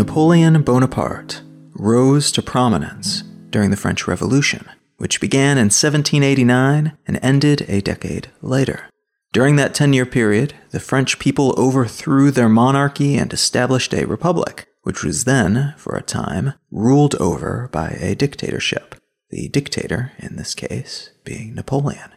Napoleon Bonaparte rose to prominence during the French Revolution, which began in 1789 and ended a decade later. During that 10 year period, the French people overthrew their monarchy and established a republic, which was then, for a time, ruled over by a dictatorship. The dictator, in this case, being Napoleon.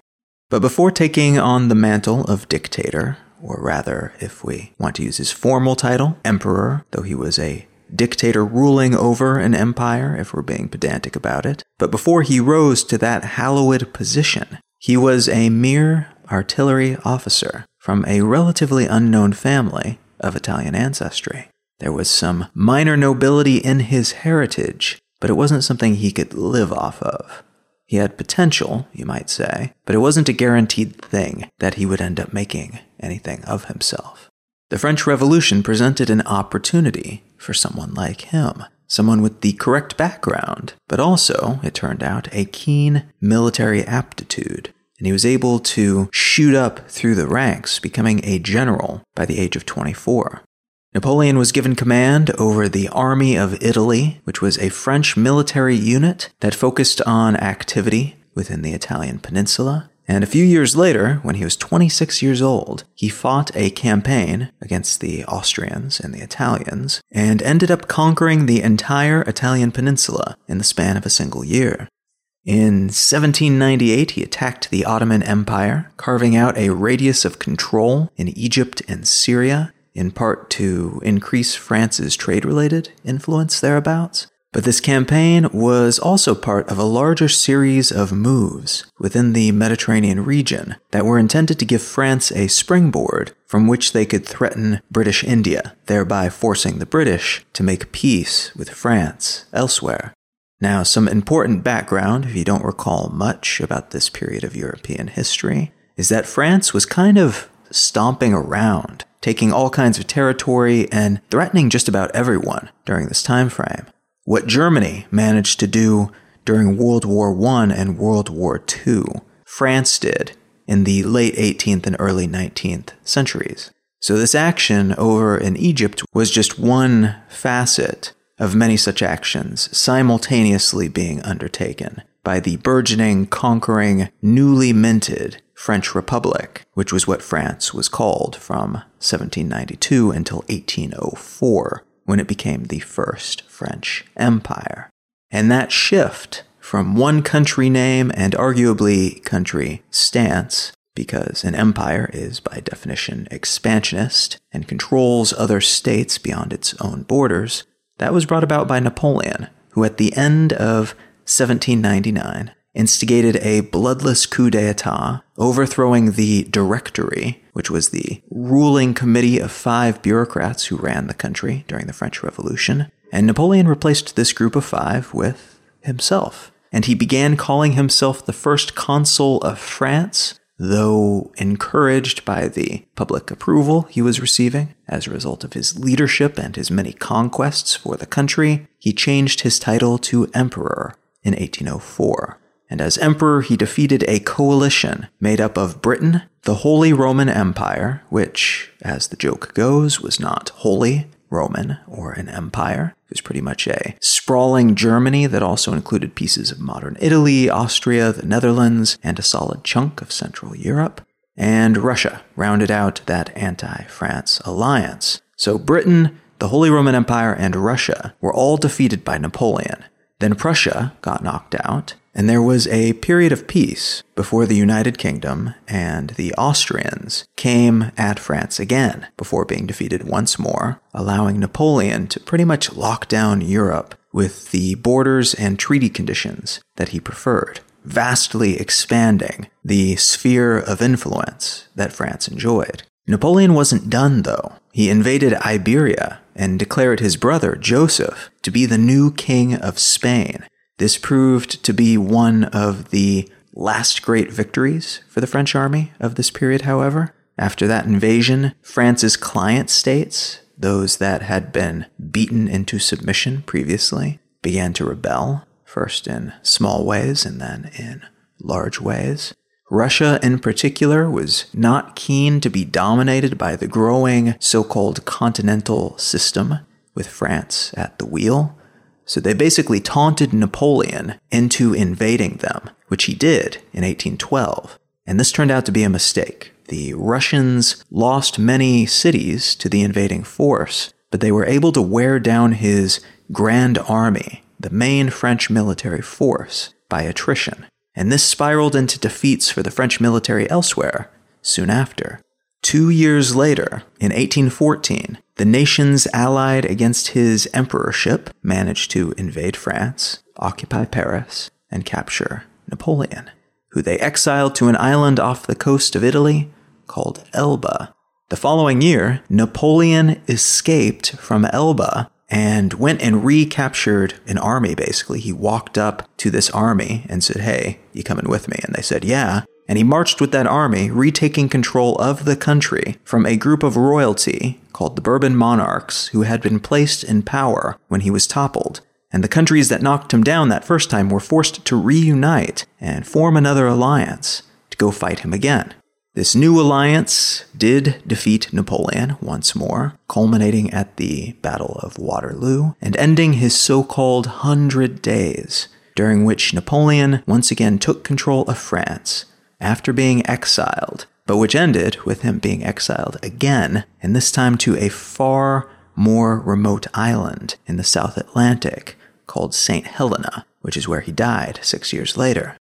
But before taking on the mantle of dictator, or rather, if we want to use his formal title, emperor, though he was a dictator ruling over an empire, if we're being pedantic about it. But before he rose to that hallowed position, he was a mere artillery officer from a relatively unknown family of Italian ancestry. There was some minor nobility in his heritage, but it wasn't something he could live off of. He had potential, you might say, but it wasn't a guaranteed thing that he would end up making anything of himself. The French Revolution presented an opportunity for someone like him, someone with the correct background, but also, it turned out, a keen military aptitude. And he was able to shoot up through the ranks, becoming a general by the age of 24. Napoleon was given command over the Army of Italy, which was a French military unit that focused on activity within the Italian peninsula and a few years later, when he was 26 years old, he fought a campaign against the Austrians and the Italians and ended up conquering the entire Italian peninsula in the span of a single year. In 1798, he attacked the Ottoman Empire, carving out a radius of control in Egypt and Syria, in part to increase France's trade related influence thereabouts. But this campaign was also part of a larger series of moves within the Mediterranean region that were intended to give France a springboard from which they could threaten British India, thereby forcing the British to make peace with France elsewhere. Now, some important background, if you don't recall much about this period of European history, is that France was kind of stomping around, taking all kinds of territory and threatening just about everyone during this time frame. What Germany managed to do during World War I and World War II, France did in the late 18th and early 19th centuries. So this action over in Egypt was just one facet of many such actions simultaneously being undertaken by the burgeoning, conquering, newly minted French Republic, which was what France was called from 1792 until 1804 when it became the first French Empire. And that shift from one country name and arguably country stance, because an empire is by definition expansionist and controls other states beyond its own borders, that was brought about by Napoleon, who at the end of 1799 instigated a bloodless coup d'etat, overthrowing the Directory, which was the ruling committee of five bureaucrats who ran the country during the French Revolution. And Napoleon replaced this group of five with himself. And he began calling himself the first consul of France, though encouraged by the public approval he was receiving as a result of his leadership and his many conquests for the country, he changed his title to emperor in 1804 and as emperor he defeated a coalition made up of Britain, the Holy Roman Empire, which, as the joke goes, was not holy Roman or an empire. It was pretty much a sprawling Germany that also included pieces of modern Italy, Austria, the Netherlands, and a solid chunk of Central Europe. And Russia rounded out that anti France alliance. So Britain, the Holy Roman Empire, and Russia were all defeated by Napoleon. Then Prussia got knocked out, and there was a period of peace before the United Kingdom and the Austrians came at France again before being defeated once more, allowing Napoleon to pretty much lock down Europe with the borders and treaty conditions that he preferred, vastly expanding the sphere of influence that France enjoyed. Napoleon wasn't done, though. He invaded Iberia and declared his brother, Joseph, to be the new king of Spain, this proved to be one of the last great victories for the French army of this period, however. After that invasion, France's client states, those that had been beaten into submission previously began to rebel, first in small ways and then in large ways. Russia, in particular, was not keen to be dominated by the growing so called continental system, with France at the wheel. So they basically taunted Napoleon into invading them, which he did in 1812. And this turned out to be a mistake. The Russians lost many cities to the invading force, but they were able to wear down his Grand Army, the main French military force, by attrition. And this spiraled into defeats for the French military elsewhere soon after. Two years later, in 1814, the nations allied against his emperorship managed to invade France, occupy Paris, and capture Napoleon, who they exiled to an island off the coast of Italy called Elba. The following year, Napoleon escaped from Elba and went and recaptured an army, basically. He walked up to this army and said, Hey, you coming with me? And they said, Yeah. And he marched with that army, retaking control of the country from a group of royalty called the Bourbon monarchs who had been placed in power when he was toppled. And the countries that knocked him down that first time were forced to reunite and form another alliance to go fight him again. This new alliance did defeat Napoleon once more, culminating at the Battle of Waterloo and ending his so called Hundred Days, during which Napoleon once again took control of France after being exiled, but which ended with him being exiled again, and this time to a far more remote island in the South Atlantic called St. Helena, which is where he died six years later.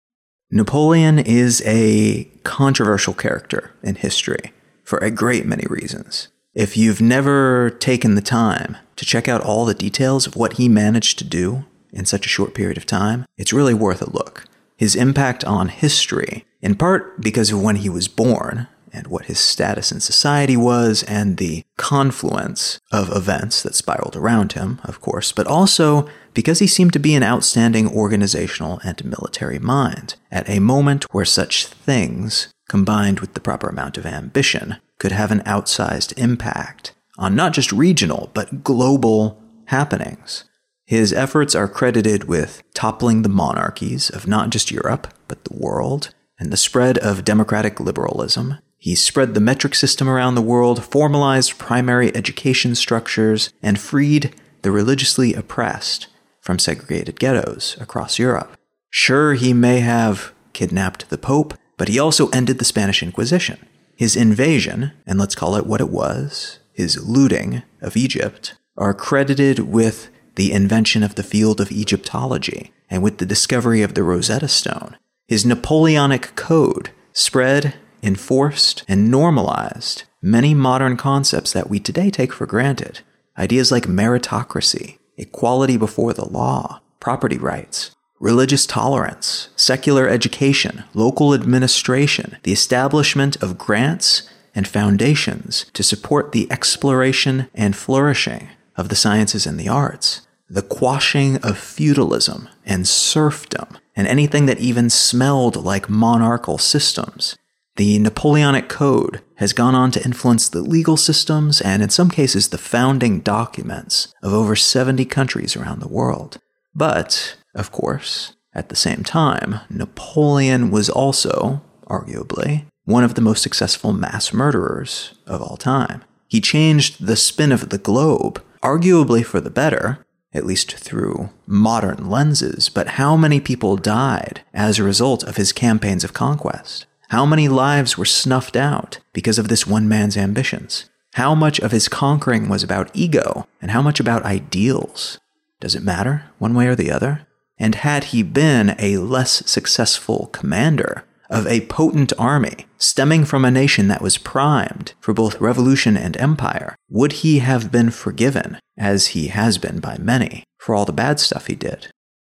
Napoleon is a controversial character in history for a great many reasons. If you've never taken the time to check out all the details of what he managed to do in such a short period of time, it's really worth a look. His impact on history, in part because of when he was born and what his status in society was, and the confluence of events that spiraled around him, of course, but also because he seemed to be an outstanding organizational and military mind, at a moment where such things, combined with the proper amount of ambition, could have an outsized impact on not just regional, but global happenings. His efforts are credited with toppling the monarchies of not just Europe, but the world, and the spread of democratic liberalism. He spread the metric system around the world, formalized primary education structures, and freed the religiously oppressed from segregated ghettos across Europe. Sure, he may have kidnapped the Pope, but he also ended the Spanish Inquisition. His invasion, and let's call it what it was, his looting of Egypt, are credited with the invention of the field of Egyptology and with the discovery of the Rosetta Stone. His Napoleonic Code spread, enforced, and normalized many modern concepts that we today take for granted. Ideas like meritocracy, equality before the law, property rights, religious tolerance, secular education, local administration, the establishment of grants and foundations to support the exploration and flourishing of the sciences and the arts, the quashing of feudalism and serfdom, and anything that even smelled like monarchical systems, the Napoleonic Code has gone on to influence the legal systems and, in some cases, the founding documents of over 70 countries around the world. But, of course, at the same time, Napoleon was also, arguably, one of the most successful mass murderers of all time. He changed the spin of the globe, arguably for the better, at least through modern lenses, but how many people died as a result of his campaigns of conquest? How many lives were snuffed out because of this one man's ambitions? How much of his conquering was about ego and how much about ideals? Does it matter, one way or the other? And had he been a less successful commander of a potent army stemming from a nation that was primed for both revolution and empire, would he have been forgiven, as he has been by many, for all the bad stuff he did?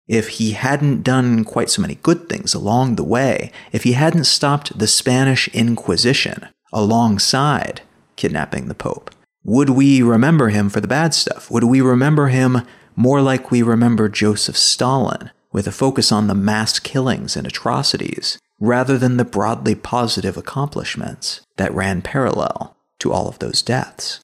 if he hadn't done quite so many good things along the way, if he hadn't stopped the Spanish Inquisition alongside kidnapping the Pope? Would we remember him for the bad stuff? Would we remember him more like we remember Joseph Stalin, with a focus on the mass killings and atrocities, rather than the broadly positive accomplishments that ran parallel to all of those deaths?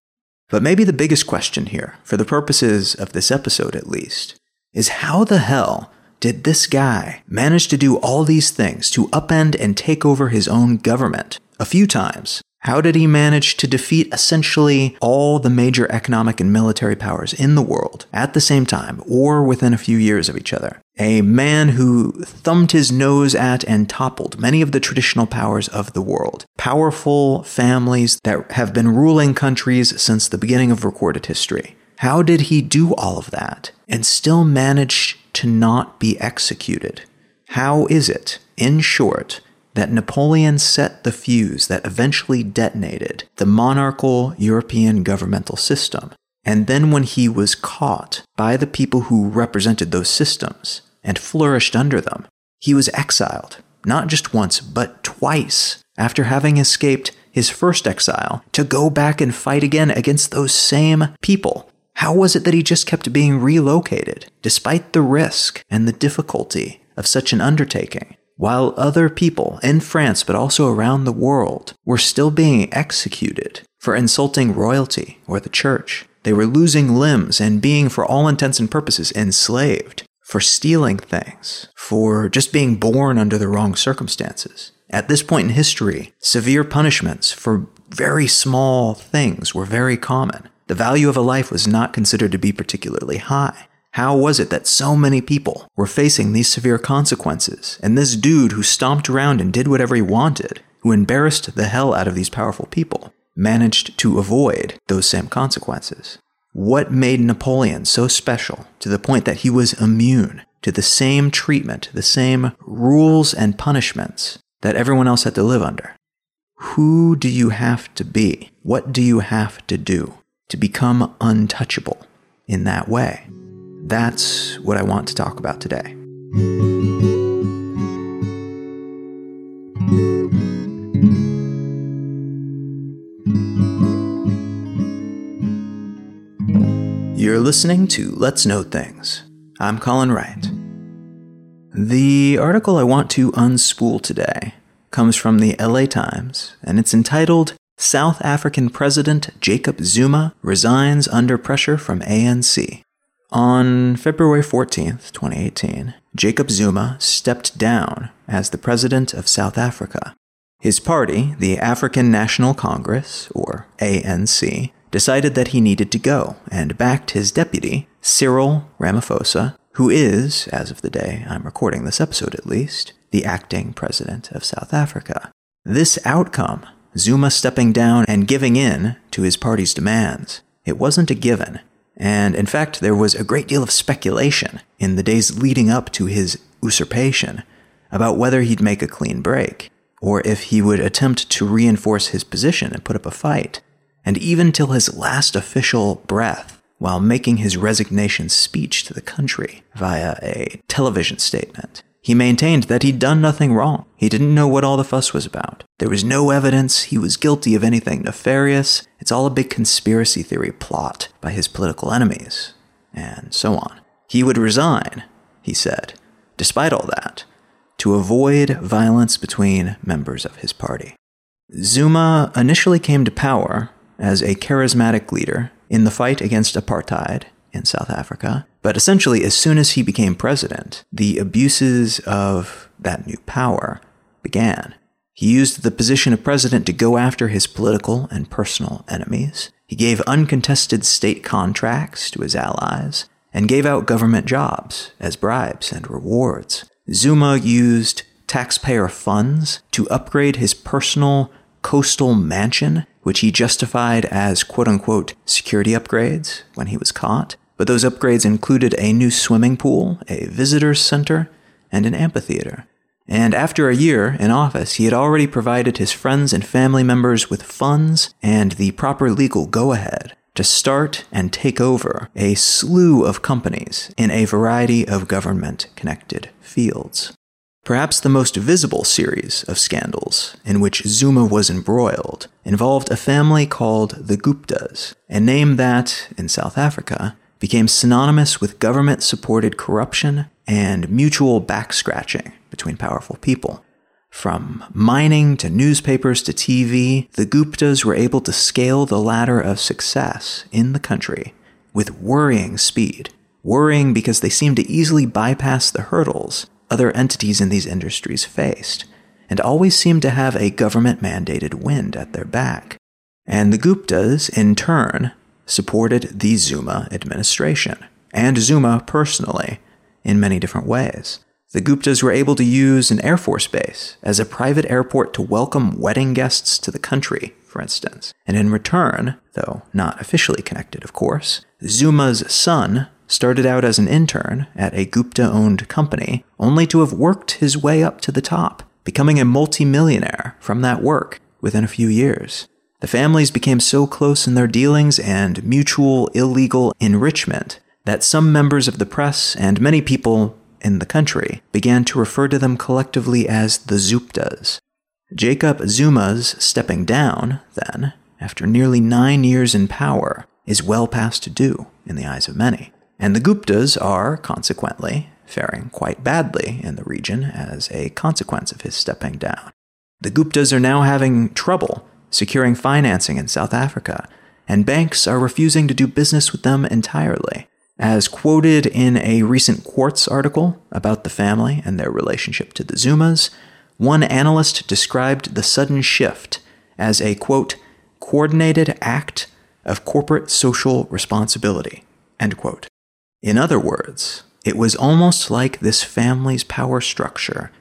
But maybe the biggest question here, for the purposes of this episode at least, is how the hell did this guy manage to do all these things to upend and take over his own government a few times how did he manage to defeat essentially all the major economic and military powers in the world at the same time or within a few years of each other? A man who thumbed his nose at and toppled many of the traditional powers of the world. Powerful families that have been ruling countries since the beginning of recorded history. How did he do all of that and still manage to not be executed? How is it, in short, that Napoleon set the fuse that eventually detonated the monarchical European governmental system. And then, when he was caught by the people who represented those systems and flourished under them, he was exiled, not just once, but twice, after having escaped his first exile to go back and fight again against those same people. How was it that he just kept being relocated, despite the risk and the difficulty of such an undertaking? while other people in France but also around the world were still being executed for insulting royalty or the church. They were losing limbs and being, for all intents and purposes, enslaved for stealing things, for just being born under the wrong circumstances. At this point in history, severe punishments for very small things were very common. The value of a life was not considered to be particularly high. How was it that so many people were facing these severe consequences, and this dude who stomped around and did whatever he wanted, who embarrassed the hell out of these powerful people, managed to avoid those same consequences? What made Napoleon so special to the point that he was immune to the same treatment, the same rules and punishments that everyone else had to live under? Who do you have to be? What do you have to do to become untouchable in that way? That's what I want to talk about today. You're listening to Let's Know Things. I'm Colin Wright. The article I want to unspool today comes from the LA Times, and it's entitled South African President Jacob Zuma Resigns Under Pressure from ANC. On February 14th, 2018, Jacob Zuma stepped down as the president of South Africa. His party, the African National Congress, or ANC, decided that he needed to go and backed his deputy, Cyril Ramaphosa, who is, as of the day I'm recording this episode at least, the acting president of South Africa. This outcome, Zuma stepping down and giving in to his party's demands, it wasn't a given. And in fact, there was a great deal of speculation in the days leading up to his usurpation about whether he'd make a clean break, or if he would attempt to reinforce his position and put up a fight. And even till his last official breath, while making his resignation speech to the country via a television statement, he maintained that he'd done nothing wrong. He didn't know what all the fuss was about. There was no evidence he was guilty of anything nefarious. It's all a big conspiracy theory plot by his political enemies, and so on. He would resign, he said, despite all that, to avoid violence between members of his party. Zuma initially came to power as a charismatic leader in the fight against apartheid in South Africa. But essentially, as soon as he became president, the abuses of that new power began. He used the position of president to go after his political and personal enemies. He gave uncontested state contracts to his allies and gave out government jobs as bribes and rewards. Zuma used taxpayer funds to upgrade his personal coastal mansion, which he justified as quote unquote security upgrades when he was caught. But those upgrades included a new swimming pool, a visitors center, and an amphitheater. And after a year in office, he had already provided his friends and family members with funds and the proper legal go ahead to start and take over a slew of companies in a variety of government connected fields. Perhaps the most visible series of scandals in which Zuma was embroiled involved a family called the Guptas, a name that, in South Africa, became synonymous with government supported corruption and mutual backscratching between powerful people. From mining to newspapers to TV, the Guptas were able to scale the ladder of success in the country with worrying speed. Worrying because they seemed to easily bypass the hurdles other entities in these industries faced, and always seemed to have a government mandated wind at their back. And the Guptas, in turn, supported the Zuma administration, and Zuma personally, in many different ways. The Guptas were able to use an Air Force base as a private airport to welcome wedding guests to the country, for instance. And in return, though not officially connected, of course, Zuma's son started out as an intern at a Gupta owned company, only to have worked his way up to the top, becoming a multimillionaire from that work within a few years. The families became so close in their dealings and mutual illegal enrichment that some members of the press and many people in the country began to refer to them collectively as the Zuptas. Jacob Zuma's stepping down, then, after nearly nine years in power, is well past due in the eyes of many. And the Guptas are, consequently, faring quite badly in the region as a consequence of his stepping down. The Guptas are now having trouble securing financing in South Africa, and banks are refusing to do business with them entirely. As quoted in a recent Quartz article about the family and their relationship to the Zumas, one analyst described the sudden shift as a quote, coordinated act of corporate social responsibility, end quote. In other words, it was almost like this family's power structure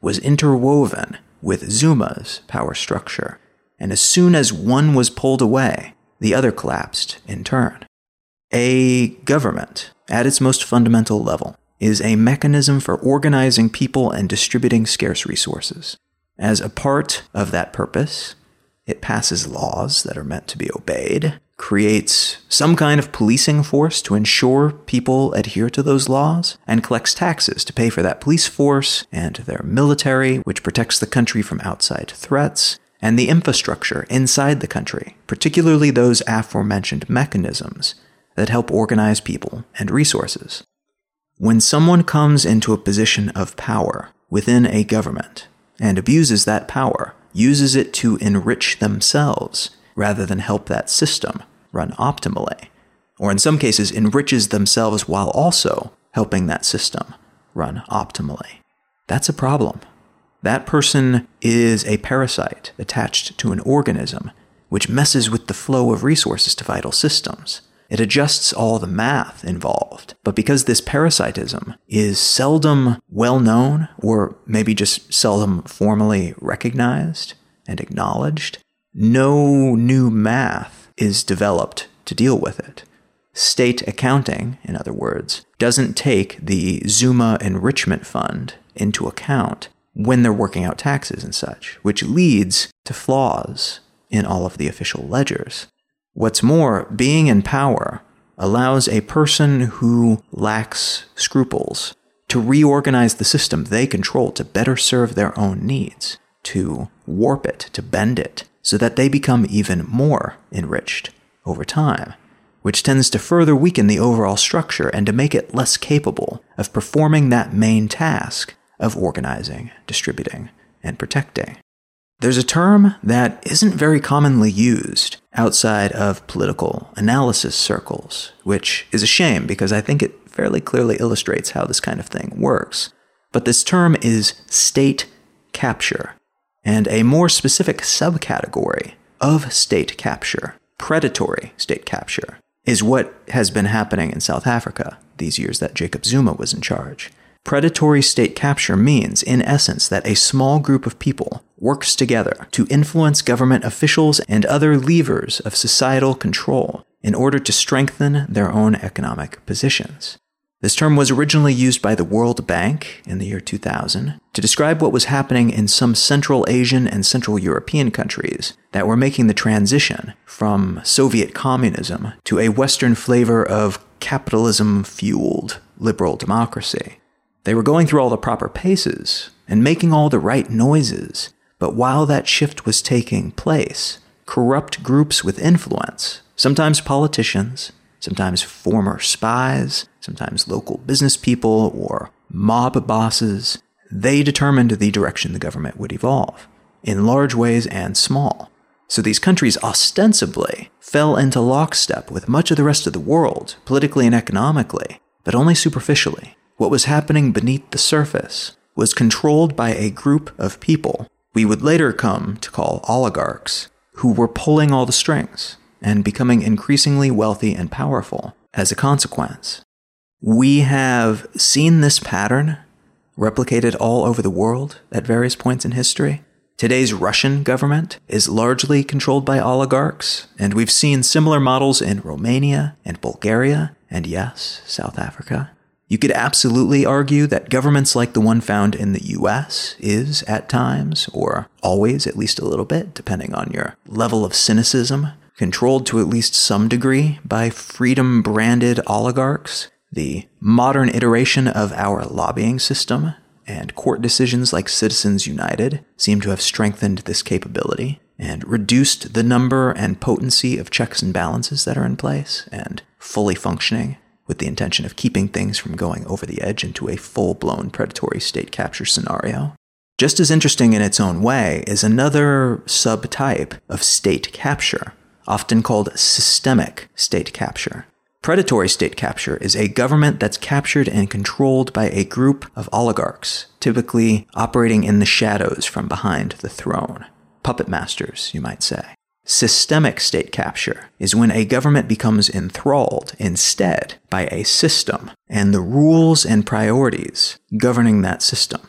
was interwoven with Zuma's power structure, and as soon as one was pulled away, the other collapsed in turn. A government, at its most fundamental level, is a mechanism for organizing people and distributing scarce resources. As a part of that purpose, it passes laws that are meant to be obeyed, creates some kind of policing force to ensure people adhere to those laws, and collects taxes to pay for that police force and their military, which protects the country from outside threats, and the infrastructure inside the country, particularly those aforementioned mechanisms that help organize people and resources. When someone comes into a position of power within a government and abuses that power, uses it to enrich themselves rather than help that system run optimally, or in some cases, enriches themselves while also helping that system run optimally. That's a problem. That person is a parasite attached to an organism, which messes with the flow of resources to vital systems. It adjusts all the math involved. But because this parasitism is seldom well known, or maybe just seldom formally recognized and acknowledged, no new math is developed to deal with it. State accounting, in other words, doesn't take the Zuma Enrichment Fund into account when they're working out taxes and such, which leads to flaws in all of the official ledgers. What's more, being in power allows a person who lacks scruples to reorganize the system they control to better serve their own needs, to warp it, to bend it, so that they become even more enriched over time, which tends to further weaken the overall structure and to make it less capable of performing that main task of organizing, distributing, and protecting. There's a term that isn't very commonly used outside of political analysis circles, which is a shame because I think it fairly clearly illustrates how this kind of thing works. But this term is state capture, and a more specific subcategory of state capture, predatory state capture, is what has been happening in South Africa these years that Jacob Zuma was in charge. Predatory state capture means, in essence, that a small group of people works together to influence government officials and other levers of societal control in order to strengthen their own economic positions. This term was originally used by the World Bank in the year 2000 to describe what was happening in some Central Asian and Central European countries that were making the transition from Soviet communism to a Western flavor of capitalism fueled liberal democracy. They were going through all the proper paces and making all the right noises, but while that shift was taking place, corrupt groups with influence, sometimes politicians, sometimes former spies, sometimes local business people or mob bosses, they determined the direction the government would evolve, in large ways and small. So these countries ostensibly fell into lockstep with much of the rest of the world, politically and economically, but only superficially. What was happening beneath the surface was controlled by a group of people we would later come to call oligarchs, who were pulling all the strings and becoming increasingly wealthy and powerful as a consequence. We have seen this pattern replicated all over the world at various points in history. Today's Russian government is largely controlled by oligarchs, and we've seen similar models in Romania and Bulgaria, and yes, South Africa. You could absolutely argue that governments like the one found in the US is, at times, or always, at least a little bit, depending on your level of cynicism, controlled to at least some degree by freedom branded oligarchs. The modern iteration of our lobbying system and court decisions like Citizens United seem to have strengthened this capability and reduced the number and potency of checks and balances that are in place and fully functioning with the intention of keeping things from going over the edge into a full blown predatory state capture scenario. Just as interesting in its own way is another subtype of state capture, often called systemic state capture. Predatory state capture is a government that's captured and controlled by a group of oligarchs, typically operating in the shadows from behind the throne. Puppet masters, you might say. Systemic state capture is when a government becomes enthralled instead by a system and the rules and priorities governing that system.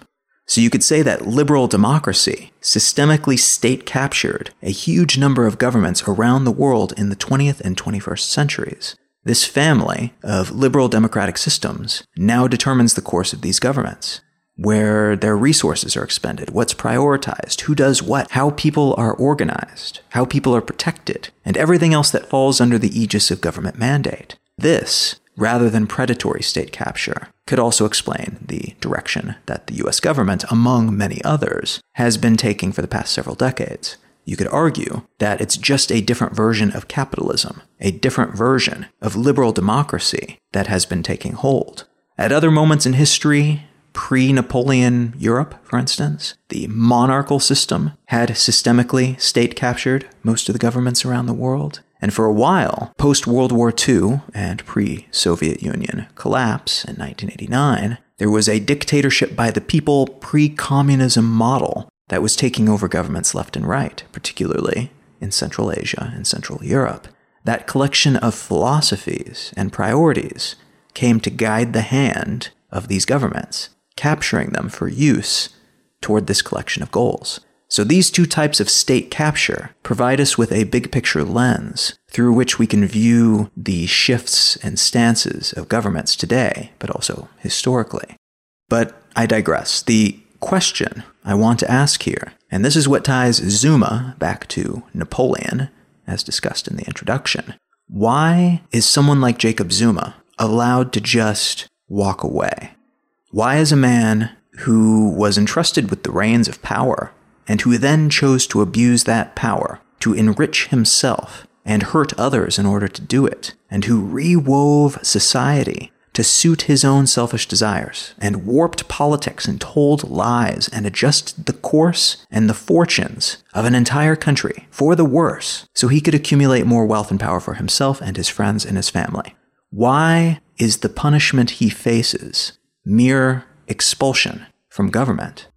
So you could say that liberal democracy systemically state captured a huge number of governments around the world in the 20th and 21st centuries. This family of liberal democratic systems now determines the course of these governments where their resources are expended, what's prioritized, who does what, how people are organized, how people are protected, and everything else that falls under the aegis of government mandate. This, rather than predatory state capture, could also explain the direction that the US government, among many others, has been taking for the past several decades. You could argue that it's just a different version of capitalism, a different version of liberal democracy that has been taking hold. At other moments in history, pre Napoleon Europe, for instance, the monarchical system had systemically state captured most of the governments around the world. And for a while, post World War II and pre Soviet Union collapse in 1989, there was a dictatorship by the people pre communism model that was taking over governments left and right, particularly in Central Asia and Central Europe. That collection of philosophies and priorities came to guide the hand of these governments capturing them for use toward this collection of goals. So these two types of state capture provide us with a big picture lens through which we can view the shifts and stances of governments today, but also historically. But I digress. The question I want to ask here, and this is what ties Zuma back to Napoleon, as discussed in the introduction. Why is someone like Jacob Zuma allowed to just walk away? Why is a man who was entrusted with the reins of power, and who then chose to abuse that power to enrich himself and hurt others in order to do it, and who rewove society to suit his own selfish desires, and warped politics and told lies and adjusted the course and the fortunes of an entire country for the worse so he could accumulate more wealth and power for himself and his friends and his family. Why is the punishment he faces mere expulsion from government?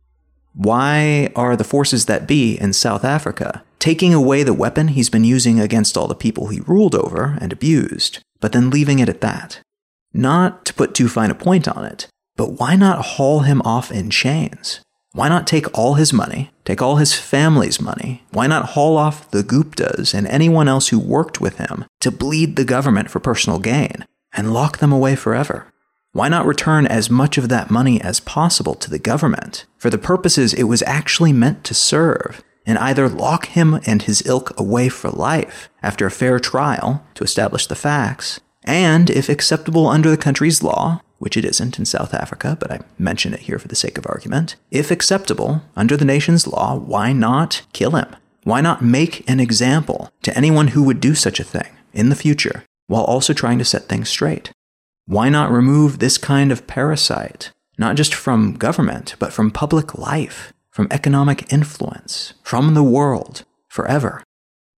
Why are the forces that be in South Africa taking away the weapon he's been using against all the people he ruled over and abused, but then leaving it at that? Not to put too fine a point on it, but why not haul him off in chains? Why not take all his money, take all his family's money? Why not haul off the Guptas and anyone else who worked with him to bleed the government for personal gain and lock them away forever? Why not return as much of that money as possible to the government for the purposes it was actually meant to serve, and either lock him and his ilk away for life after a fair trial to establish the facts, and, if acceptable under the country's law, which it isn't in South Africa, but I mention it here for the sake of argument, if acceptable under the nation's law, why not kill him? Why not make an example to anyone who would do such a thing in the future while also trying to set things straight? Why not remove this kind of parasite, not just from government, but from public life, from economic influence, from the world, forever.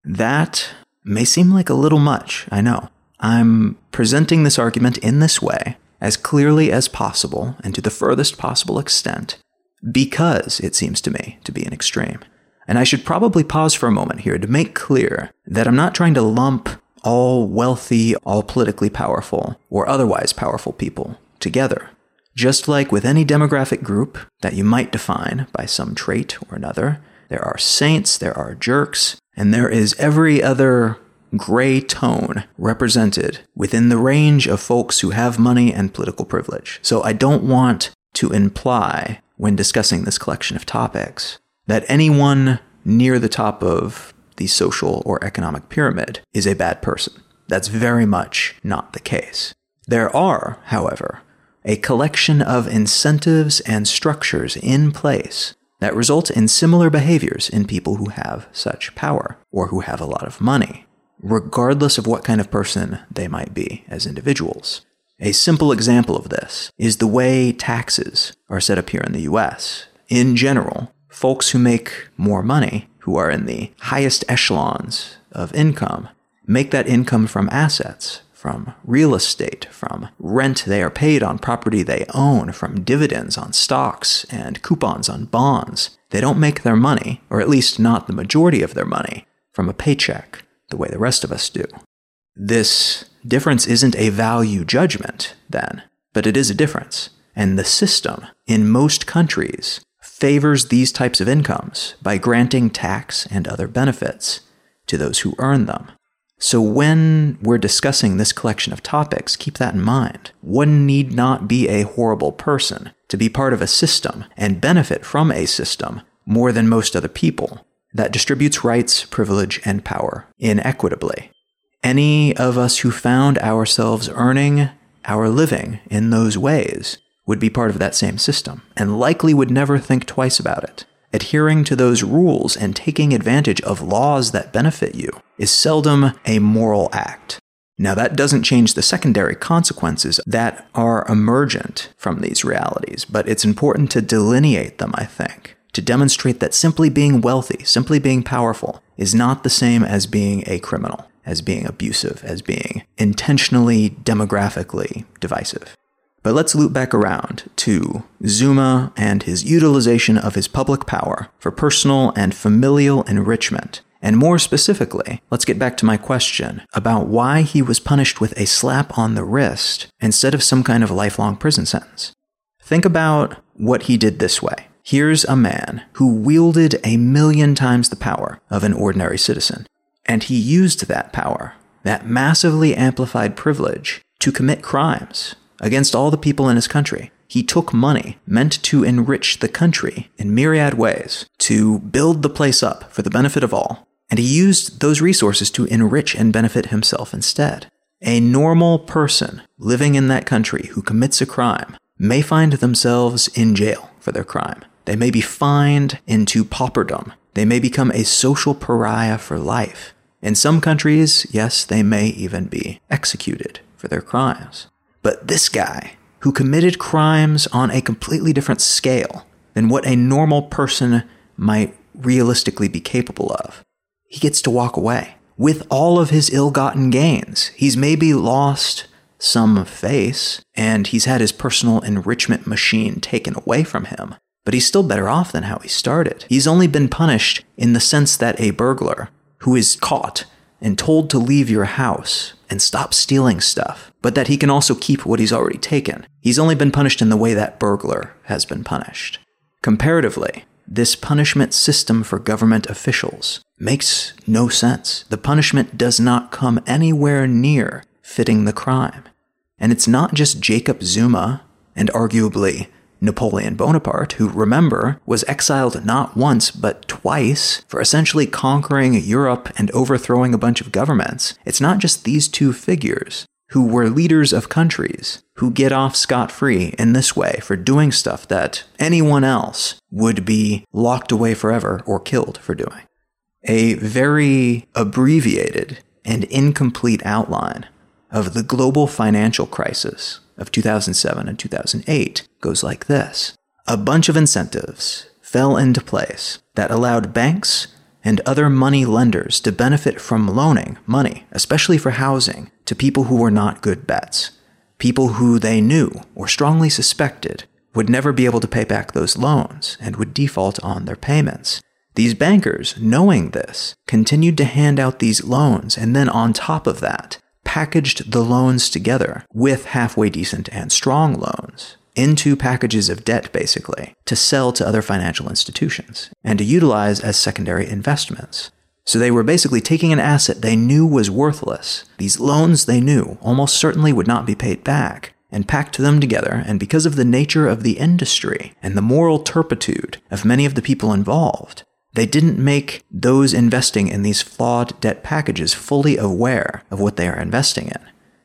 That may seem like a little much, I know. I'm presenting this argument in this way as clearly as possible and to the furthest possible extent because it seems to me to be an extreme. And I should probably pause for a moment here to make clear that I'm not trying to lump all wealthy, all politically powerful, or otherwise powerful people together. Just like with any demographic group that you might define by some trait or another, there are saints, there are jerks, and there is every other gray tone represented within the range of folks who have money and political privilege. So I don't want to imply, when discussing this collection of topics, that anyone near the top of the social or economic pyramid is a bad person. That's very much not the case. There are, however, a collection of incentives and structures in place that result in similar behaviors in people who have such power or who have a lot of money, regardless of what kind of person they might be as individuals. A simple example of this is the way taxes are set up here in the US. In general, folks who make more money, who are in the highest echelons of income, make that income from assets, from real estate, from rent they are paid on property they own, from dividends on stocks and coupons on bonds. They don't make their money, or at least not the majority of their money, from a paycheck, the way the rest of us do. This difference isn't a value judgment, then, but it is a difference. And the system, in most countries, favors these types of incomes by granting tax and other benefits to those who earn them. So, when we're discussing this collection of topics, keep that in mind. One need not be a horrible person to be part of a system and benefit from a system more than most other people that distributes rights, privilege, and power inequitably. Any of us who found ourselves earning our living in those ways would be part of that same system and likely would never think twice about it. Adhering to those rules and taking advantage of laws that benefit you is seldom a moral act. Now, that doesn't change the secondary consequences that are emergent from these realities, but it's important to delineate them, I think, to demonstrate that simply being wealthy, simply being powerful, is not the same as being a criminal, as being abusive, as being intentionally demographically divisive. But let's loop back around to Zuma and his utilization of his public power for personal and familial enrichment. And more specifically, let's get back to my question about why he was punished with a slap on the wrist instead of some kind of lifelong prison sentence. Think about what he did this way. Here's a man who wielded a million times the power of an ordinary citizen, and he used that power, that massively amplified privilege, to commit crimes against all the people in his country. He took money meant to enrich the country in myriad ways, to build the place up for the benefit of all, and he used those resources to enrich and benefit himself instead. A normal person living in that country who commits a crime may find themselves in jail for their crime. They may be fined into pauperdom. They may become a social pariah for life. In some countries, yes, they may even be executed for their crimes. But this guy, who committed crimes on a completely different scale than what a normal person might realistically be capable of, he gets to walk away with all of his ill gotten gains. He's maybe lost some face, and he's had his personal enrichment machine taken away from him, but he's still better off than how he started. He's only been punished in the sense that a burglar who is caught and told to leave your house and stop stealing stuff, but that he can also keep what he's already taken. He's only been punished in the way that burglar has been punished. Comparatively, this punishment system for government officials makes no sense. The punishment does not come anywhere near fitting the crime. And it's not just Jacob Zuma and arguably Napoleon Bonaparte, who, remember, was exiled not once but twice for essentially conquering Europe and overthrowing a bunch of governments. It's not just these two figures who were leaders of countries who get off scot free in this way for doing stuff that anyone else would be locked away forever or killed for doing. A very abbreviated and incomplete outline of the global financial crisis of 2007 and 2008 goes like this A bunch of incentives fell into place that allowed banks and other money lenders to benefit from loaning money, especially for housing, to people who were not good bets. People who they knew or strongly suspected would never be able to pay back those loans and would default on their payments. These bankers, knowing this, continued to hand out these loans and then on top of that, packaged the loans together with halfway decent and strong loans into packages of debt, basically, to sell to other financial institutions and to utilize as secondary investments. So they were basically taking an asset they knew was worthless, these loans they knew almost certainly would not be paid back, and packed them together, and because of the nature of the industry and the moral turpitude of many of the people involved, they didn't make those investing in these flawed debt packages fully aware of what they are investing in.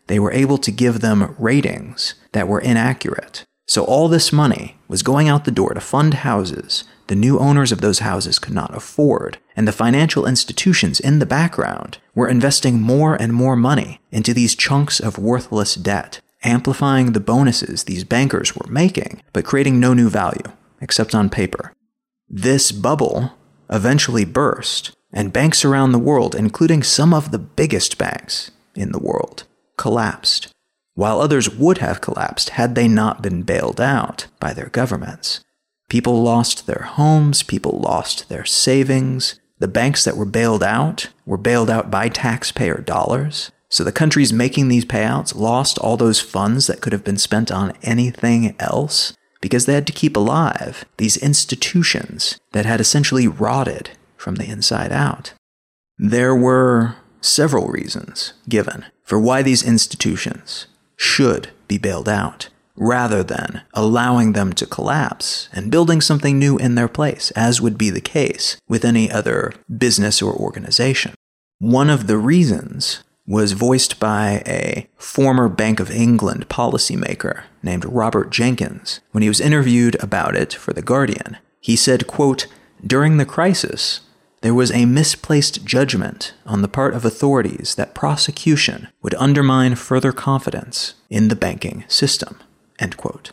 They were able to give them ratings that were inaccurate so all this money was going out the door to fund houses the new owners of those houses could not afford, and the financial institutions in the background were investing more and more money into these chunks of worthless debt, amplifying the bonuses these bankers were making, but creating no new value, except on paper. This bubble eventually burst, and banks around the world, including some of the biggest banks in the world, collapsed while others would have collapsed had they not been bailed out by their governments. People lost their homes, people lost their savings. The banks that were bailed out were bailed out by taxpayer dollars. So the countries making these payouts lost all those funds that could have been spent on anything else because they had to keep alive these institutions that had essentially rotted from the inside out. There were several reasons given for why these institutions should be bailed out, rather than allowing them to collapse and building something new in their place, as would be the case with any other business or organization. One of the reasons was voiced by a former Bank of England policymaker named Robert Jenkins when he was interviewed about it for The Guardian. He said, quote, During the crisis, there was a misplaced judgment on the part of authorities that prosecution would undermine further confidence in the banking system. End quote.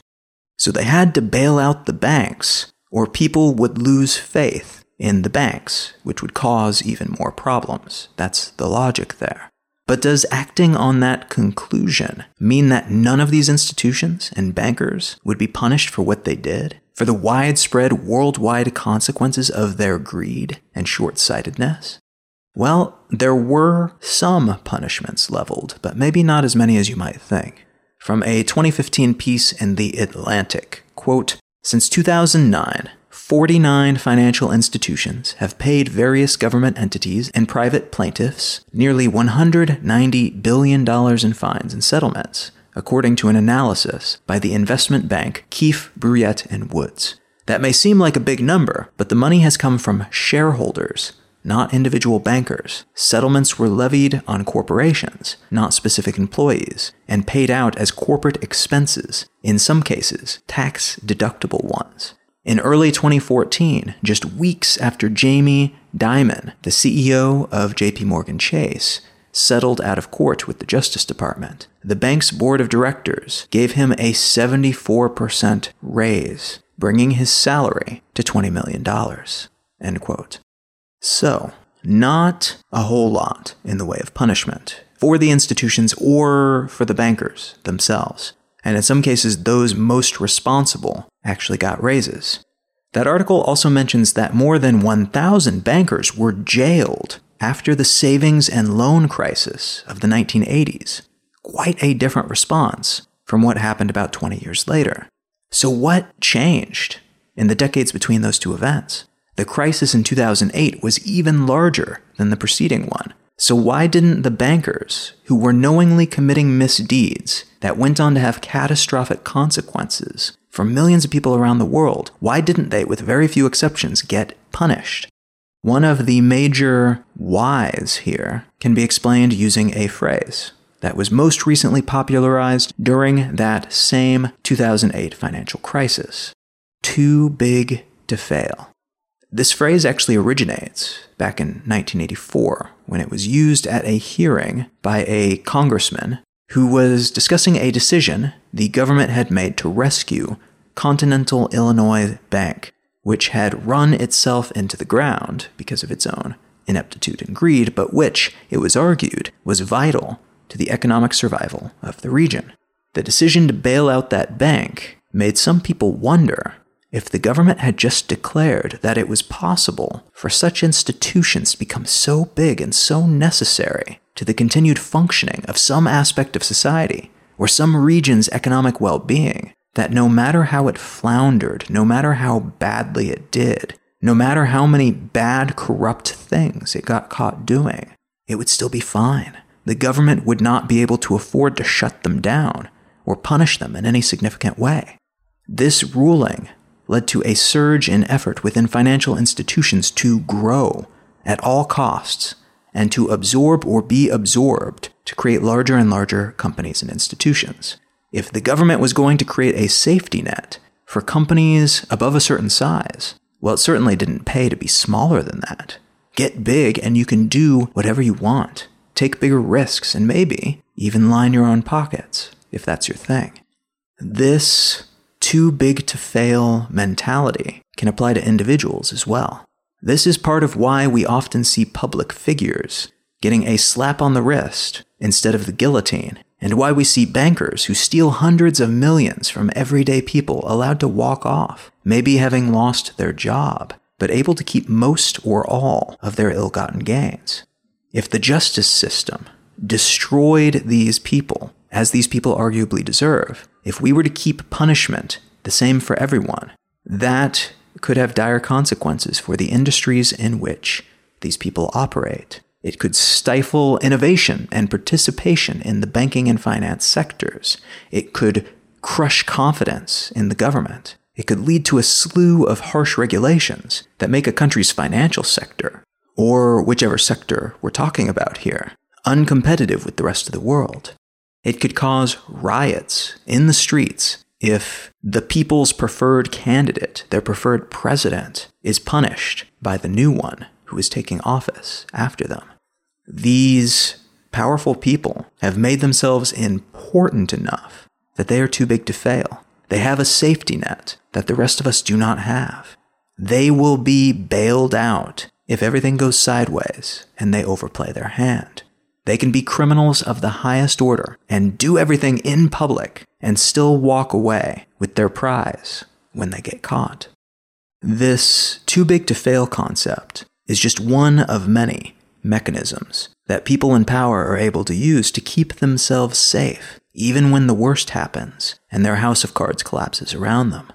So they had to bail out the banks, or people would lose faith in the banks, which would cause even more problems. That's the logic there. But does acting on that conclusion mean that none of these institutions and bankers would be punished for what they did? for the widespread worldwide consequences of their greed and short sightedness? Well, there were some punishments leveled, but maybe not as many as you might think. From a 2015 piece in The Atlantic, quote, Since 2009, 49 financial institutions have paid various government entities and private plaintiffs nearly $190 billion in fines and settlements, according to an analysis by the investment bank Keefe, Bruyette, and Woods. That may seem like a big number, but the money has come from shareholders, not individual bankers. Settlements were levied on corporations, not specific employees, and paid out as corporate expenses, in some cases, tax deductible ones. In early 2014, just weeks after Jamie Dimon, the CEO of JP Morgan Chase, settled out of court with the Justice Department. The bank's board of directors gave him a 74% raise, bringing his salary to $20 million. So, not a whole lot in the way of punishment for the institutions or for the bankers themselves. And in some cases, those most responsible actually got raises. That article also mentions that more than 1,000 bankers were jailed after the savings and loan crisis of the 1980s. Quite a different response from what happened about 20 years later. So, what changed in the decades between those two events? The crisis in 2008 was even larger than the preceding one. So, why didn't the bankers, who were knowingly committing misdeeds that went on to have catastrophic consequences for millions of people around the world, why didn't they, with very few exceptions, get punished? One of the major whys here can be explained using a phrase that was most recently popularized during that same 2008 financial crisis too big to fail. This phrase actually originates back in 1984 when it was used at a hearing by a congressman who was discussing a decision the government had made to rescue Continental Illinois Bank, which had run itself into the ground because of its own ineptitude and greed, but which, it was argued, was vital to the economic survival of the region. The decision to bail out that bank made some people wonder if the government had just declared that it was possible for such institutions to become so big and so necessary to the continued functioning of some aspect of society or some region's economic well being that no matter how it floundered, no matter how badly it did, no matter how many bad, corrupt things it got caught doing, it would still be fine. The government would not be able to afford to shut them down or punish them in any significant way. This ruling led to a surge in effort within financial institutions to grow at all costs and to absorb or be absorbed to create larger and larger companies and institutions. If the government was going to create a safety net for companies above a certain size, well, it certainly didn't pay to be smaller than that. Get big and you can do whatever you want. Take bigger risks and maybe even line your own pockets if that's your thing. This too big to fail mentality can apply to individuals as well. This is part of why we often see public figures getting a slap on the wrist instead of the guillotine, and why we see bankers who steal hundreds of millions from everyday people allowed to walk off, maybe having lost their job, but able to keep most or all of their ill gotten gains. If the justice system destroyed these people, as these people arguably deserve, if we were to keep punishment the same for everyone, that could have dire consequences for the industries in which these people operate. It could stifle innovation and participation in the banking and finance sectors. It could crush confidence in the government. It could lead to a slew of harsh regulations that make a country's financial sector, or whichever sector we're talking about here, uncompetitive with the rest of the world. It could cause riots in the streets if the people's preferred candidate, their preferred president, is punished by the new one who is taking office after them. These powerful people have made themselves important enough that they are too big to fail. They have a safety net that the rest of us do not have. They will be bailed out if everything goes sideways and they overplay their hand. They can be criminals of the highest order and do everything in public and still walk away with their prize when they get caught. This too big to fail concept is just one of many mechanisms that people in power are able to use to keep themselves safe, even when the worst happens and their house of cards collapses around them.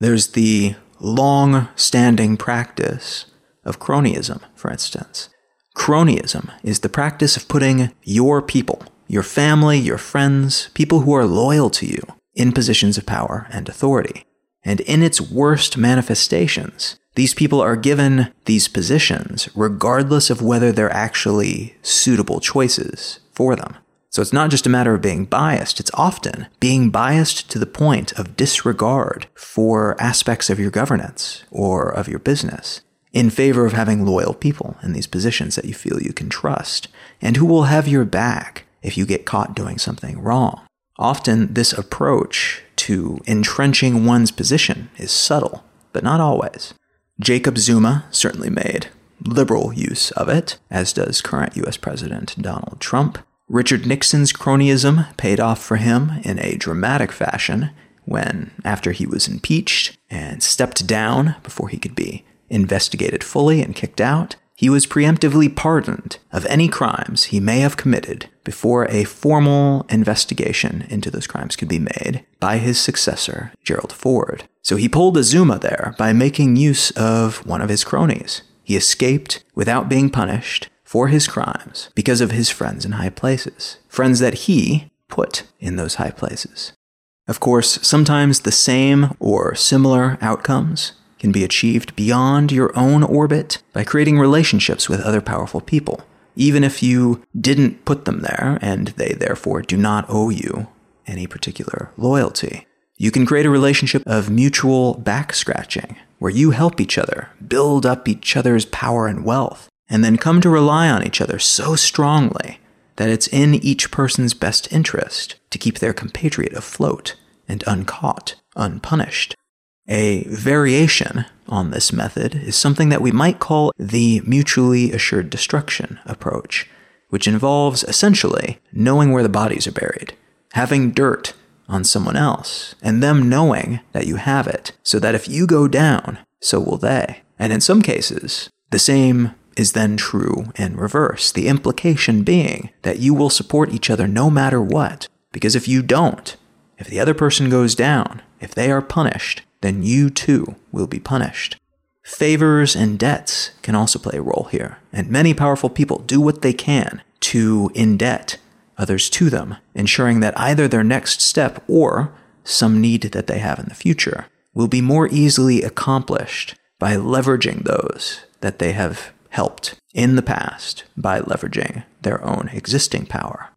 There's the long standing practice of cronyism, for instance. Cronyism is the practice of putting your people, your family, your friends, people who are loyal to you, in positions of power and authority. And in its worst manifestations, these people are given these positions regardless of whether they're actually suitable choices for them. So it's not just a matter of being biased, it's often being biased to the point of disregard for aspects of your governance or of your business in favor of having loyal people in these positions that you feel you can trust, and who will have your back if you get caught doing something wrong. Often, this approach to entrenching one's position is subtle, but not always. Jacob Zuma certainly made liberal use of it, as does current US President Donald Trump. Richard Nixon's cronyism paid off for him in a dramatic fashion when, after he was impeached and stepped down before he could be investigated fully and kicked out, he was preemptively pardoned of any crimes he may have committed before a formal investigation into those crimes could be made by his successor, Gerald Ford. So he pulled a Zuma there by making use of one of his cronies. He escaped without being punished for his crimes because of his friends in high places, friends that he put in those high places. Of course, sometimes the same or similar outcomes can be achieved beyond your own orbit by creating relationships with other powerful people, even if you didn't put them there and they therefore do not owe you any particular loyalty. You can create a relationship of mutual back scratching, where you help each other, build up each other's power and wealth, and then come to rely on each other so strongly that it's in each person's best interest to keep their compatriot afloat and uncaught, unpunished. A variation on this method is something that we might call the mutually assured destruction approach, which involves essentially knowing where the bodies are buried, having dirt on someone else, and them knowing that you have it, so that if you go down, so will they. And in some cases, the same is then true in reverse, the implication being that you will support each other no matter what. Because if you don't, if the other person goes down, if they are punished, then you too will be punished. Favors and debts can also play a role here, and many powerful people do what they can to indebt others to them, ensuring that either their next step or some need that they have in the future will be more easily accomplished by leveraging those that they have helped in the past by leveraging their own existing power.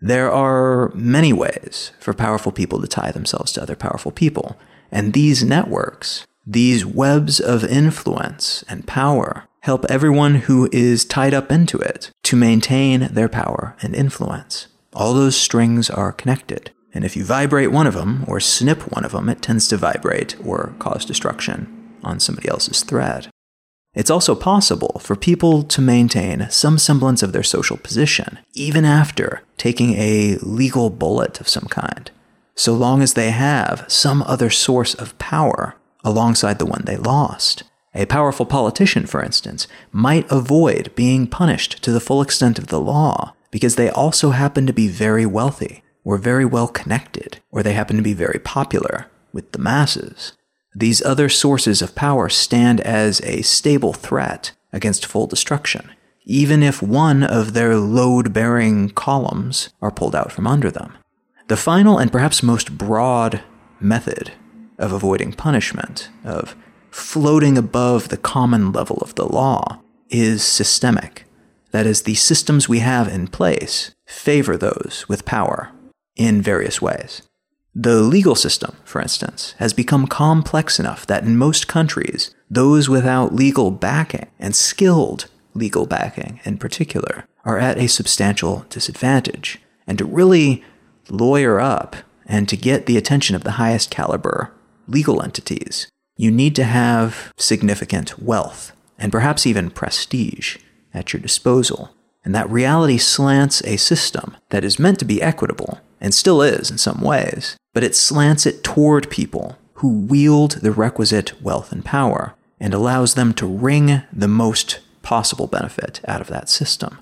There are many ways for powerful people to tie themselves to other powerful people, and these networks these webs of influence and power help everyone who is tied up into it to maintain their power and influence. All those strings are connected, and if you vibrate one of them or snip one of them, it tends to vibrate or cause destruction on somebody else's thread. It's also possible for people to maintain some semblance of their social position, even after taking a legal bullet of some kind, so long as they have some other source of power alongside the one they lost. A powerful politician, for instance, might avoid being punished to the full extent of the law because they also happen to be very wealthy, or very well connected, or they happen to be very popular with the masses. These other sources of power stand as a stable threat against full destruction, even if one of their load bearing columns are pulled out from under them. The final and perhaps most broad method of avoiding punishment, of floating above the common level of the law, is systemic. That is, the systems we have in place favor those with power in various ways. The legal system, for instance, has become complex enough that in most countries, those without legal backing, and skilled legal backing in particular, are at a substantial disadvantage. And to really lawyer up and to get the attention of the highest caliber legal entities, you need to have significant wealth and perhaps even prestige at your disposal. And that reality slants a system that is meant to be equitable, and still is in some ways, but it slants it toward people who wield the requisite wealth and power and allows them to wring the most possible benefit out of that system.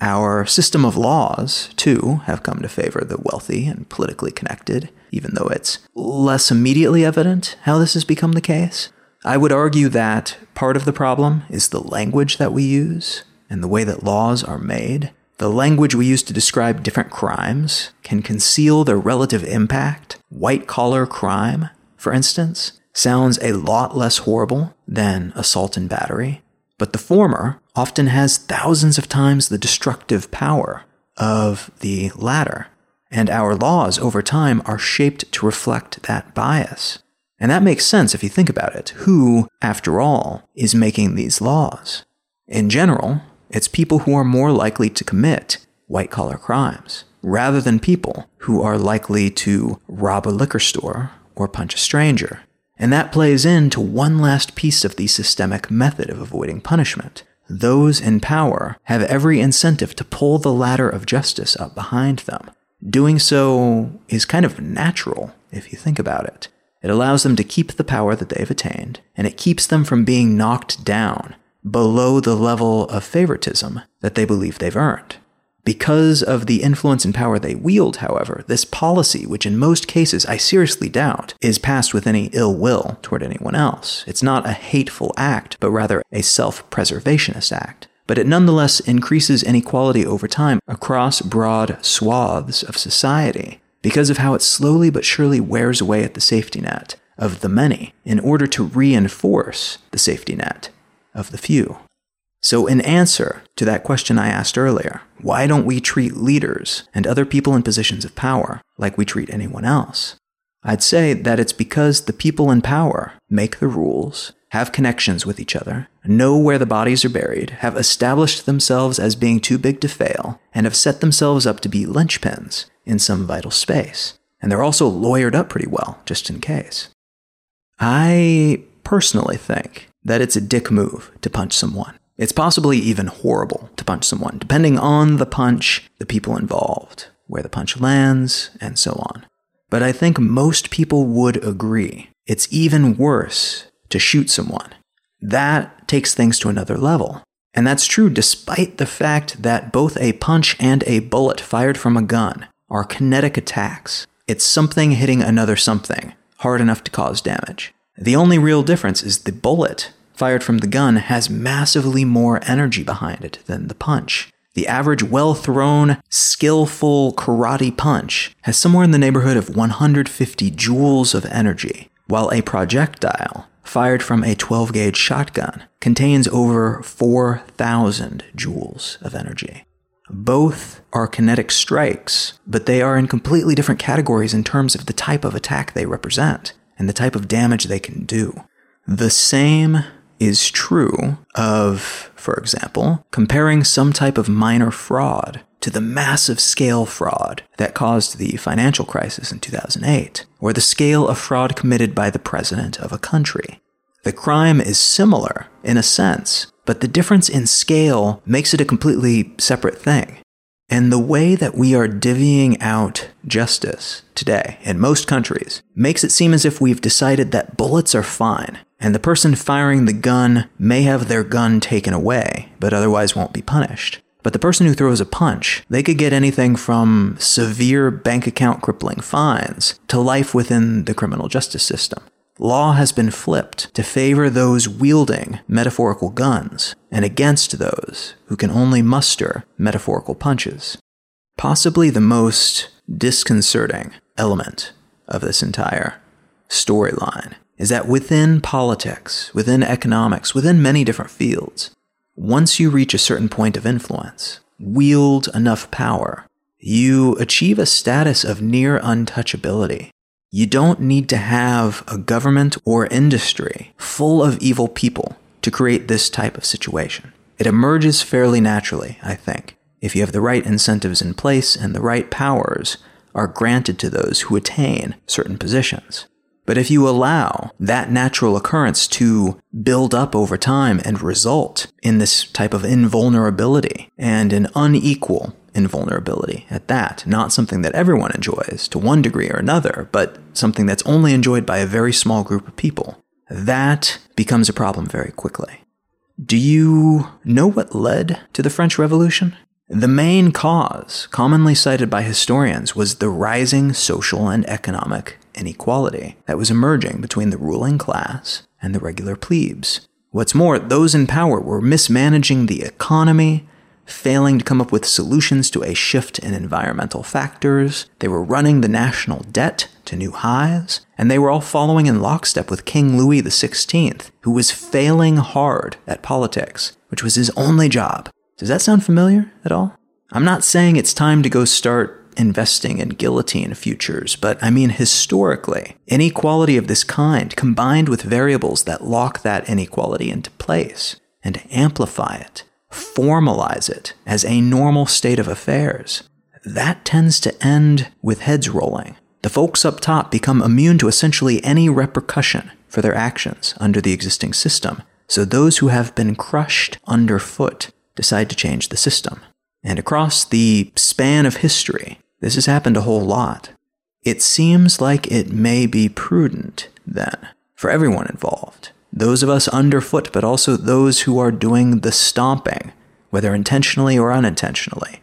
Our system of laws, too, have come to favor the wealthy and politically connected, even though it's less immediately evident how this has become the case. I would argue that part of the problem is the language that we use and the way that laws are made. The language we use to describe different crimes can conceal their relative impact. White collar crime, for instance, sounds a lot less horrible than assault and battery, but the former often has thousands of times the destructive power of the latter. And our laws over time are shaped to reflect that bias. And that makes sense if you think about it. Who, after all, is making these laws? In general, it's people who are more likely to commit white collar crimes, rather than people who are likely to rob a liquor store or punch a stranger. And that plays into one last piece of the systemic method of avoiding punishment. Those in power have every incentive to pull the ladder of justice up behind them. Doing so is kind of natural if you think about it. It allows them to keep the power that they've attained, and it keeps them from being knocked down below the level of favoritism that they believe they've earned. Because of the influence and power they wield, however, this policy, which in most cases I seriously doubt is passed with any ill will toward anyone else, it's not a hateful act, but rather a self preservationist act. But it nonetheless increases inequality over time across broad swaths of society because of how it slowly but surely wears away at the safety net of the many in order to reinforce the safety net of the few. So, in answer to that question I asked earlier, why don't we treat leaders and other people in positions of power like we treat anyone else? I'd say that it's because the people in power make the rules, have connections with each other, know where the bodies are buried, have established themselves as being too big to fail, and have set themselves up to be linchpins in some vital space. And they're also lawyered up pretty well, just in case. I personally think that it's a dick move to punch someone. It's possibly even horrible to punch someone, depending on the punch, the people involved, where the punch lands, and so on. But I think most people would agree it's even worse to shoot someone. That takes things to another level. And that's true despite the fact that both a punch and a bullet fired from a gun are kinetic attacks. It's something hitting another something, hard enough to cause damage. The only real difference is the bullet fired from the gun has massively more energy behind it than the punch. The average well thrown, skillful karate punch has somewhere in the neighborhood of 150 joules of energy, while a projectile fired from a 12 gauge shotgun contains over 4,000 joules of energy. Both are kinetic strikes, but they are in completely different categories in terms of the type of attack they represent and the type of damage they can do. The same is true of, for example, comparing some type of minor fraud to the massive scale fraud that caused the financial crisis in 2008, or the scale of fraud committed by the president of a country. The crime is similar in a sense, but the difference in scale makes it a completely separate thing. And the way that we are divvying out justice today in most countries makes it seem as if we've decided that bullets are fine, and the person firing the gun may have their gun taken away, but otherwise won't be punished. But the person who throws a punch, they could get anything from severe bank account crippling fines to life within the criminal justice system. Law has been flipped to favor those wielding metaphorical guns and against those who can only muster metaphorical punches. Possibly the most disconcerting element of this entire storyline is that within politics, within economics, within many different fields, once you reach a certain point of influence, wield enough power, you achieve a status of near untouchability you don't need to have a government or industry full of evil people to create this type of situation. It emerges fairly naturally, I think, if you have the right incentives in place and the right powers are granted to those who attain certain positions. But if you allow that natural occurrence to build up over time and result in this type of invulnerability and an unequal invulnerability at that, not something that everyone enjoys to one degree or another, but something that's only enjoyed by a very small group of people. That becomes a problem very quickly. Do you know what led to the French Revolution? The main cause, commonly cited by historians, was the rising social and economic inequality that was emerging between the ruling class and the regular plebes. What's more, those in power were mismanaging the economy, failing to come up with solutions to a shift in environmental factors. They were running the national debt to new highs, and they were all following in lockstep with King Louis XVI, who was failing hard at politics, which was his only job. Does that sound familiar at all? I'm not saying it's time to go start investing in guillotine futures, but I mean historically, inequality of this kind combined with variables that lock that inequality into place and amplify it formalize it as a normal state of affairs, that tends to end with heads rolling. The folks up top become immune to essentially any repercussion for their actions under the existing system, so those who have been crushed underfoot decide to change the system. And across the span of history, this has happened a whole lot. It seems like it may be prudent, then, for everyone involved those of us underfoot, but also those who are doing the stomping, whether intentionally or unintentionally,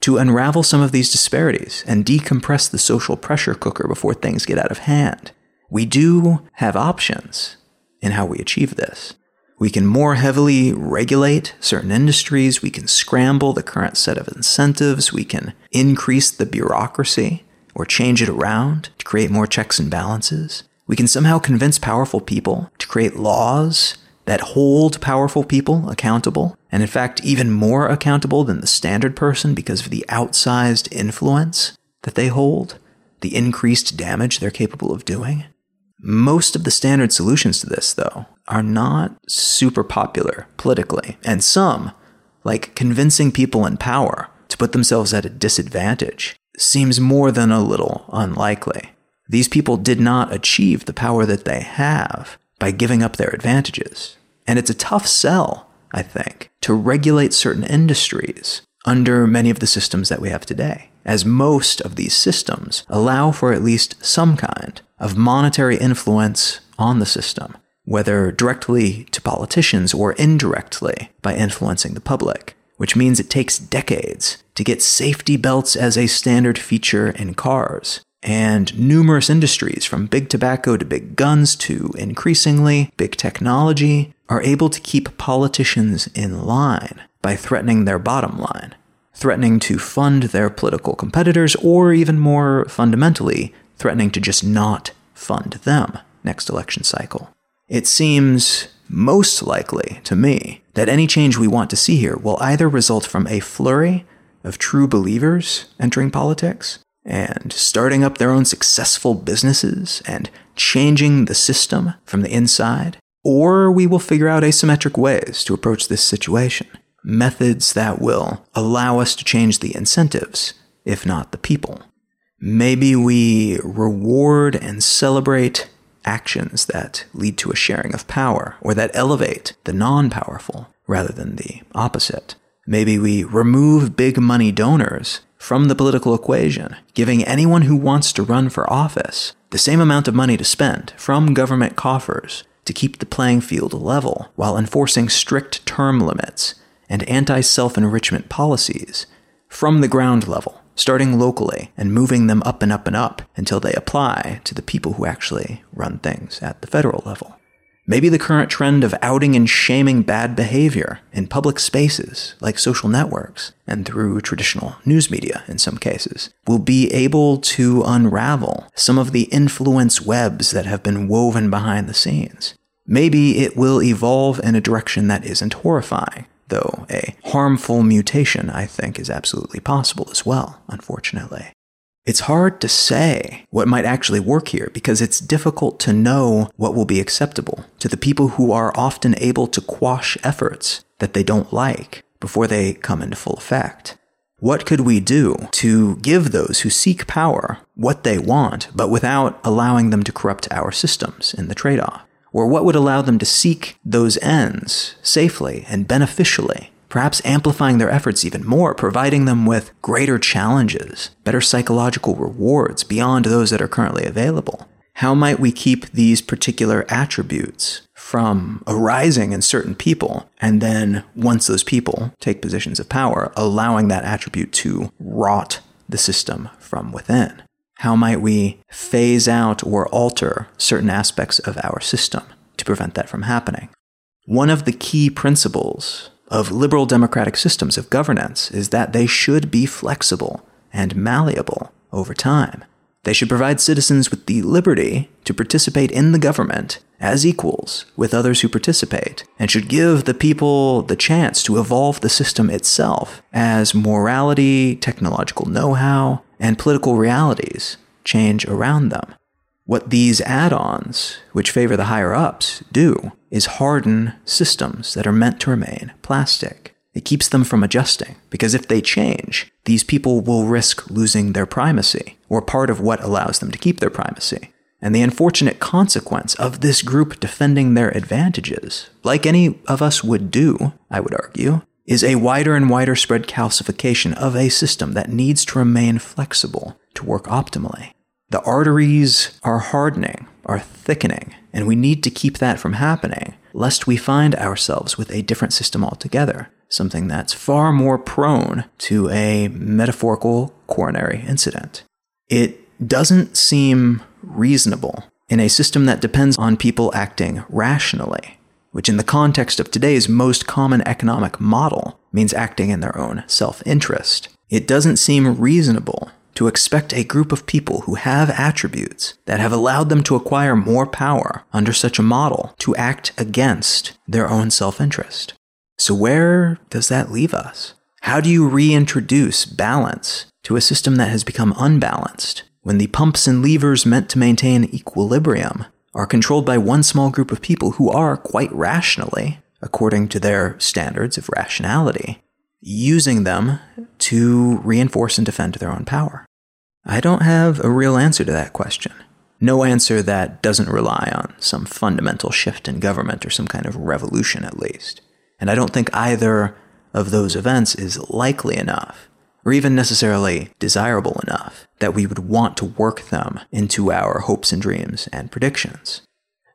to unravel some of these disparities and decompress the social pressure cooker before things get out of hand. We do have options in how we achieve this. We can more heavily regulate certain industries. We can scramble the current set of incentives. We can increase the bureaucracy or change it around to create more checks and balances. We can somehow convince powerful people to create laws that hold powerful people accountable, and in fact, even more accountable than the standard person because of the outsized influence that they hold, the increased damage they're capable of doing. Most of the standard solutions to this, though, are not super popular politically, and some, like convincing people in power to put themselves at a disadvantage, seems more than a little unlikely. These people did not achieve the power that they have by giving up their advantages. And it's a tough sell, I think, to regulate certain industries under many of the systems that we have today, as most of these systems allow for at least some kind of monetary influence on the system, whether directly to politicians or indirectly by influencing the public, which means it takes decades to get safety belts as a standard feature in cars. And numerous industries, from big tobacco to big guns to increasingly big technology, are able to keep politicians in line by threatening their bottom line, threatening to fund their political competitors, or even more fundamentally, threatening to just not fund them next election cycle. It seems most likely to me that any change we want to see here will either result from a flurry of true believers entering politics and starting up their own successful businesses and changing the system from the inside, or we will figure out asymmetric ways to approach this situation, methods that will allow us to change the incentives, if not the people. Maybe we reward and celebrate actions that lead to a sharing of power or that elevate the non powerful rather than the opposite. Maybe we remove big money donors from the political equation, giving anyone who wants to run for office the same amount of money to spend from government coffers to keep the playing field level while enforcing strict term limits and anti self enrichment policies from the ground level, starting locally and moving them up and up and up until they apply to the people who actually run things at the federal level. Maybe the current trend of outing and shaming bad behavior in public spaces, like social networks, and through traditional news media in some cases, will be able to unravel some of the influence webs that have been woven behind the scenes. Maybe it will evolve in a direction that isn't horrifying, though a harmful mutation, I think, is absolutely possible as well, unfortunately. It's hard to say what might actually work here because it's difficult to know what will be acceptable to the people who are often able to quash efforts that they don't like before they come into full effect. What could we do to give those who seek power what they want, but without allowing them to corrupt our systems in the trade off? Or what would allow them to seek those ends safely and beneficially perhaps amplifying their efforts even more, providing them with greater challenges, better psychological rewards beyond those that are currently available. How might we keep these particular attributes from arising in certain people, and then once those people take positions of power, allowing that attribute to rot the system from within? How might we phase out or alter certain aspects of our system to prevent that from happening? One of the key principles of liberal democratic systems of governance is that they should be flexible and malleable over time. They should provide citizens with the liberty to participate in the government as equals with others who participate, and should give the people the chance to evolve the system itself as morality, technological know how, and political realities change around them. What these add ons, which favor the higher ups, do is harden systems that are meant to remain plastic. It keeps them from adjusting, because if they change, these people will risk losing their primacy, or part of what allows them to keep their primacy. And the unfortunate consequence of this group defending their advantages, like any of us would do, I would argue, is a wider and wider spread calcification of a system that needs to remain flexible to work optimally. The arteries are hardening, are thickening, and we need to keep that from happening, lest we find ourselves with a different system altogether, something that's far more prone to a metaphorical coronary incident. It doesn't seem reasonable in a system that depends on people acting rationally, which in the context of today's most common economic model means acting in their own self interest. It doesn't seem reasonable to expect a group of people who have attributes that have allowed them to acquire more power under such a model to act against their own self interest. So, where does that leave us? How do you reintroduce balance to a system that has become unbalanced when the pumps and levers meant to maintain equilibrium are controlled by one small group of people who are, quite rationally, according to their standards of rationality, using them to reinforce and defend their own power. I don't have a real answer to that question. No answer that doesn't rely on some fundamental shift in government or some kind of revolution, at least. And I don't think either of those events is likely enough, or even necessarily desirable enough, that we would want to work them into our hopes and dreams and predictions.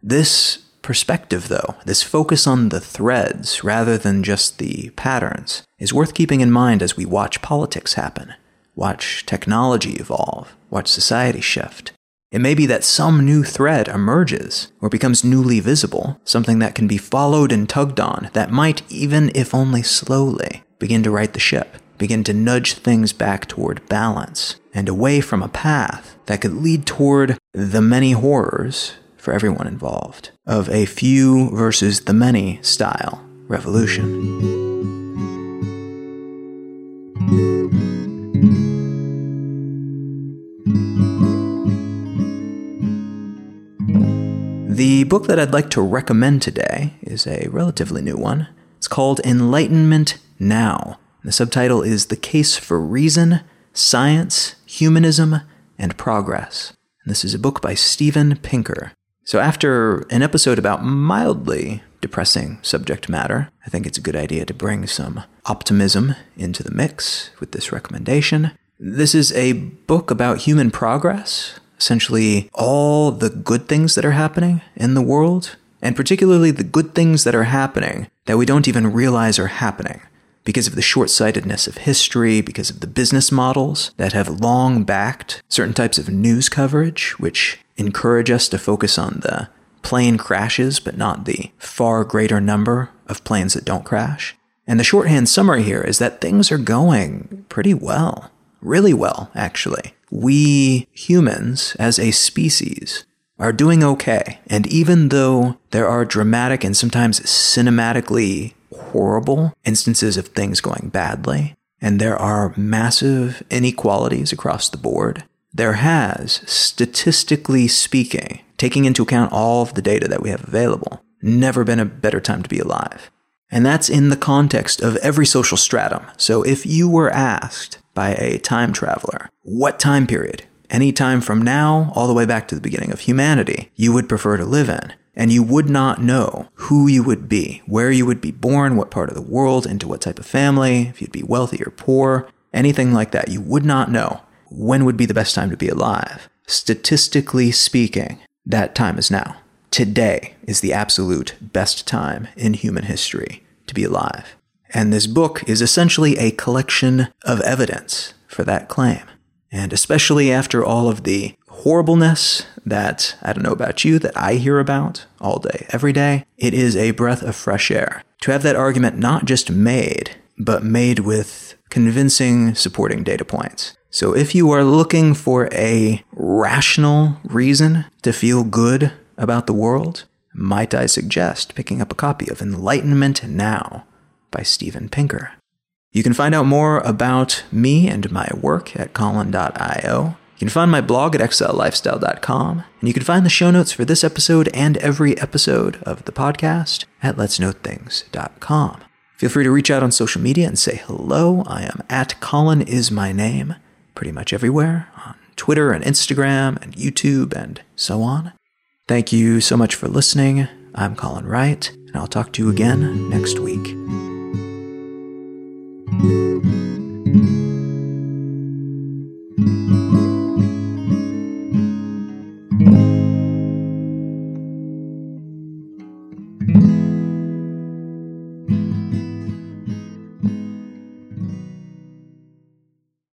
This perspective, though, this focus on the threads rather than just the patterns, is worth keeping in mind as we watch politics happen, watch technology evolve, watch society shift. It may be that some new thread emerges or becomes newly visible, something that can be followed and tugged on, that might, even if only slowly, begin to right the ship, begin to nudge things back toward balance and away from a path that could lead toward the many horrors for everyone involved of a few versus the many style revolution. The book that I'd like to recommend today is a relatively new one. It's called Enlightenment Now. The subtitle is The Case for Reason, Science, Humanism, and Progress. And this is a book by Steven Pinker. So, after an episode about mildly depressing subject matter, I think it's a good idea to bring some optimism into the mix with this recommendation. This is a book about human progress, essentially all the good things that are happening in the world, and particularly the good things that are happening that we don't even realize are happening because of the short sightedness of history, because of the business models that have long backed certain types of news coverage, which encourage us to focus on the plane crashes, but not the far greater number of planes that don't crash. And the shorthand summary here is that things are going pretty well. Really well, actually we humans as a species are doing okay. And even though there are dramatic and sometimes cinematically horrible instances of things going badly, and there are massive inequalities across the board, there has, statistically speaking, taking into account all of the data that we have available, never been a better time to be alive. And that's in the context of every social stratum. So if you were asked by a time traveler, what time period, any time from now all the way back to the beginning of humanity, you would prefer to live in, and you would not know who you would be, where you would be born, what part of the world, into what type of family, if you'd be wealthy or poor, anything like that, you would not know when would be the best time to be alive. Statistically speaking, that time is now. Today is the absolute best time in human history to be alive. And this book is essentially a collection of evidence for that claim. And especially after all of the horribleness that I don't know about you, that I hear about all day, every day, it is a breath of fresh air to have that argument not just made, but made with convincing supporting data points. So if you are looking for a rational reason to feel good about the world, might I suggest picking up a copy of Enlightenment Now by Steven Pinker. You can find out more about me and my work at Colin.io. You can find my blog at exilelifestyle.com, and you can find the show notes for this episode and every episode of the podcast at letsknowthings.com. Feel free to reach out on social media and say hello. I am at Colin is my name, pretty much everywhere on Twitter and Instagram and YouTube and so on. Thank you so much for listening. I'm Colin Wright, and I'll talk to you again next week.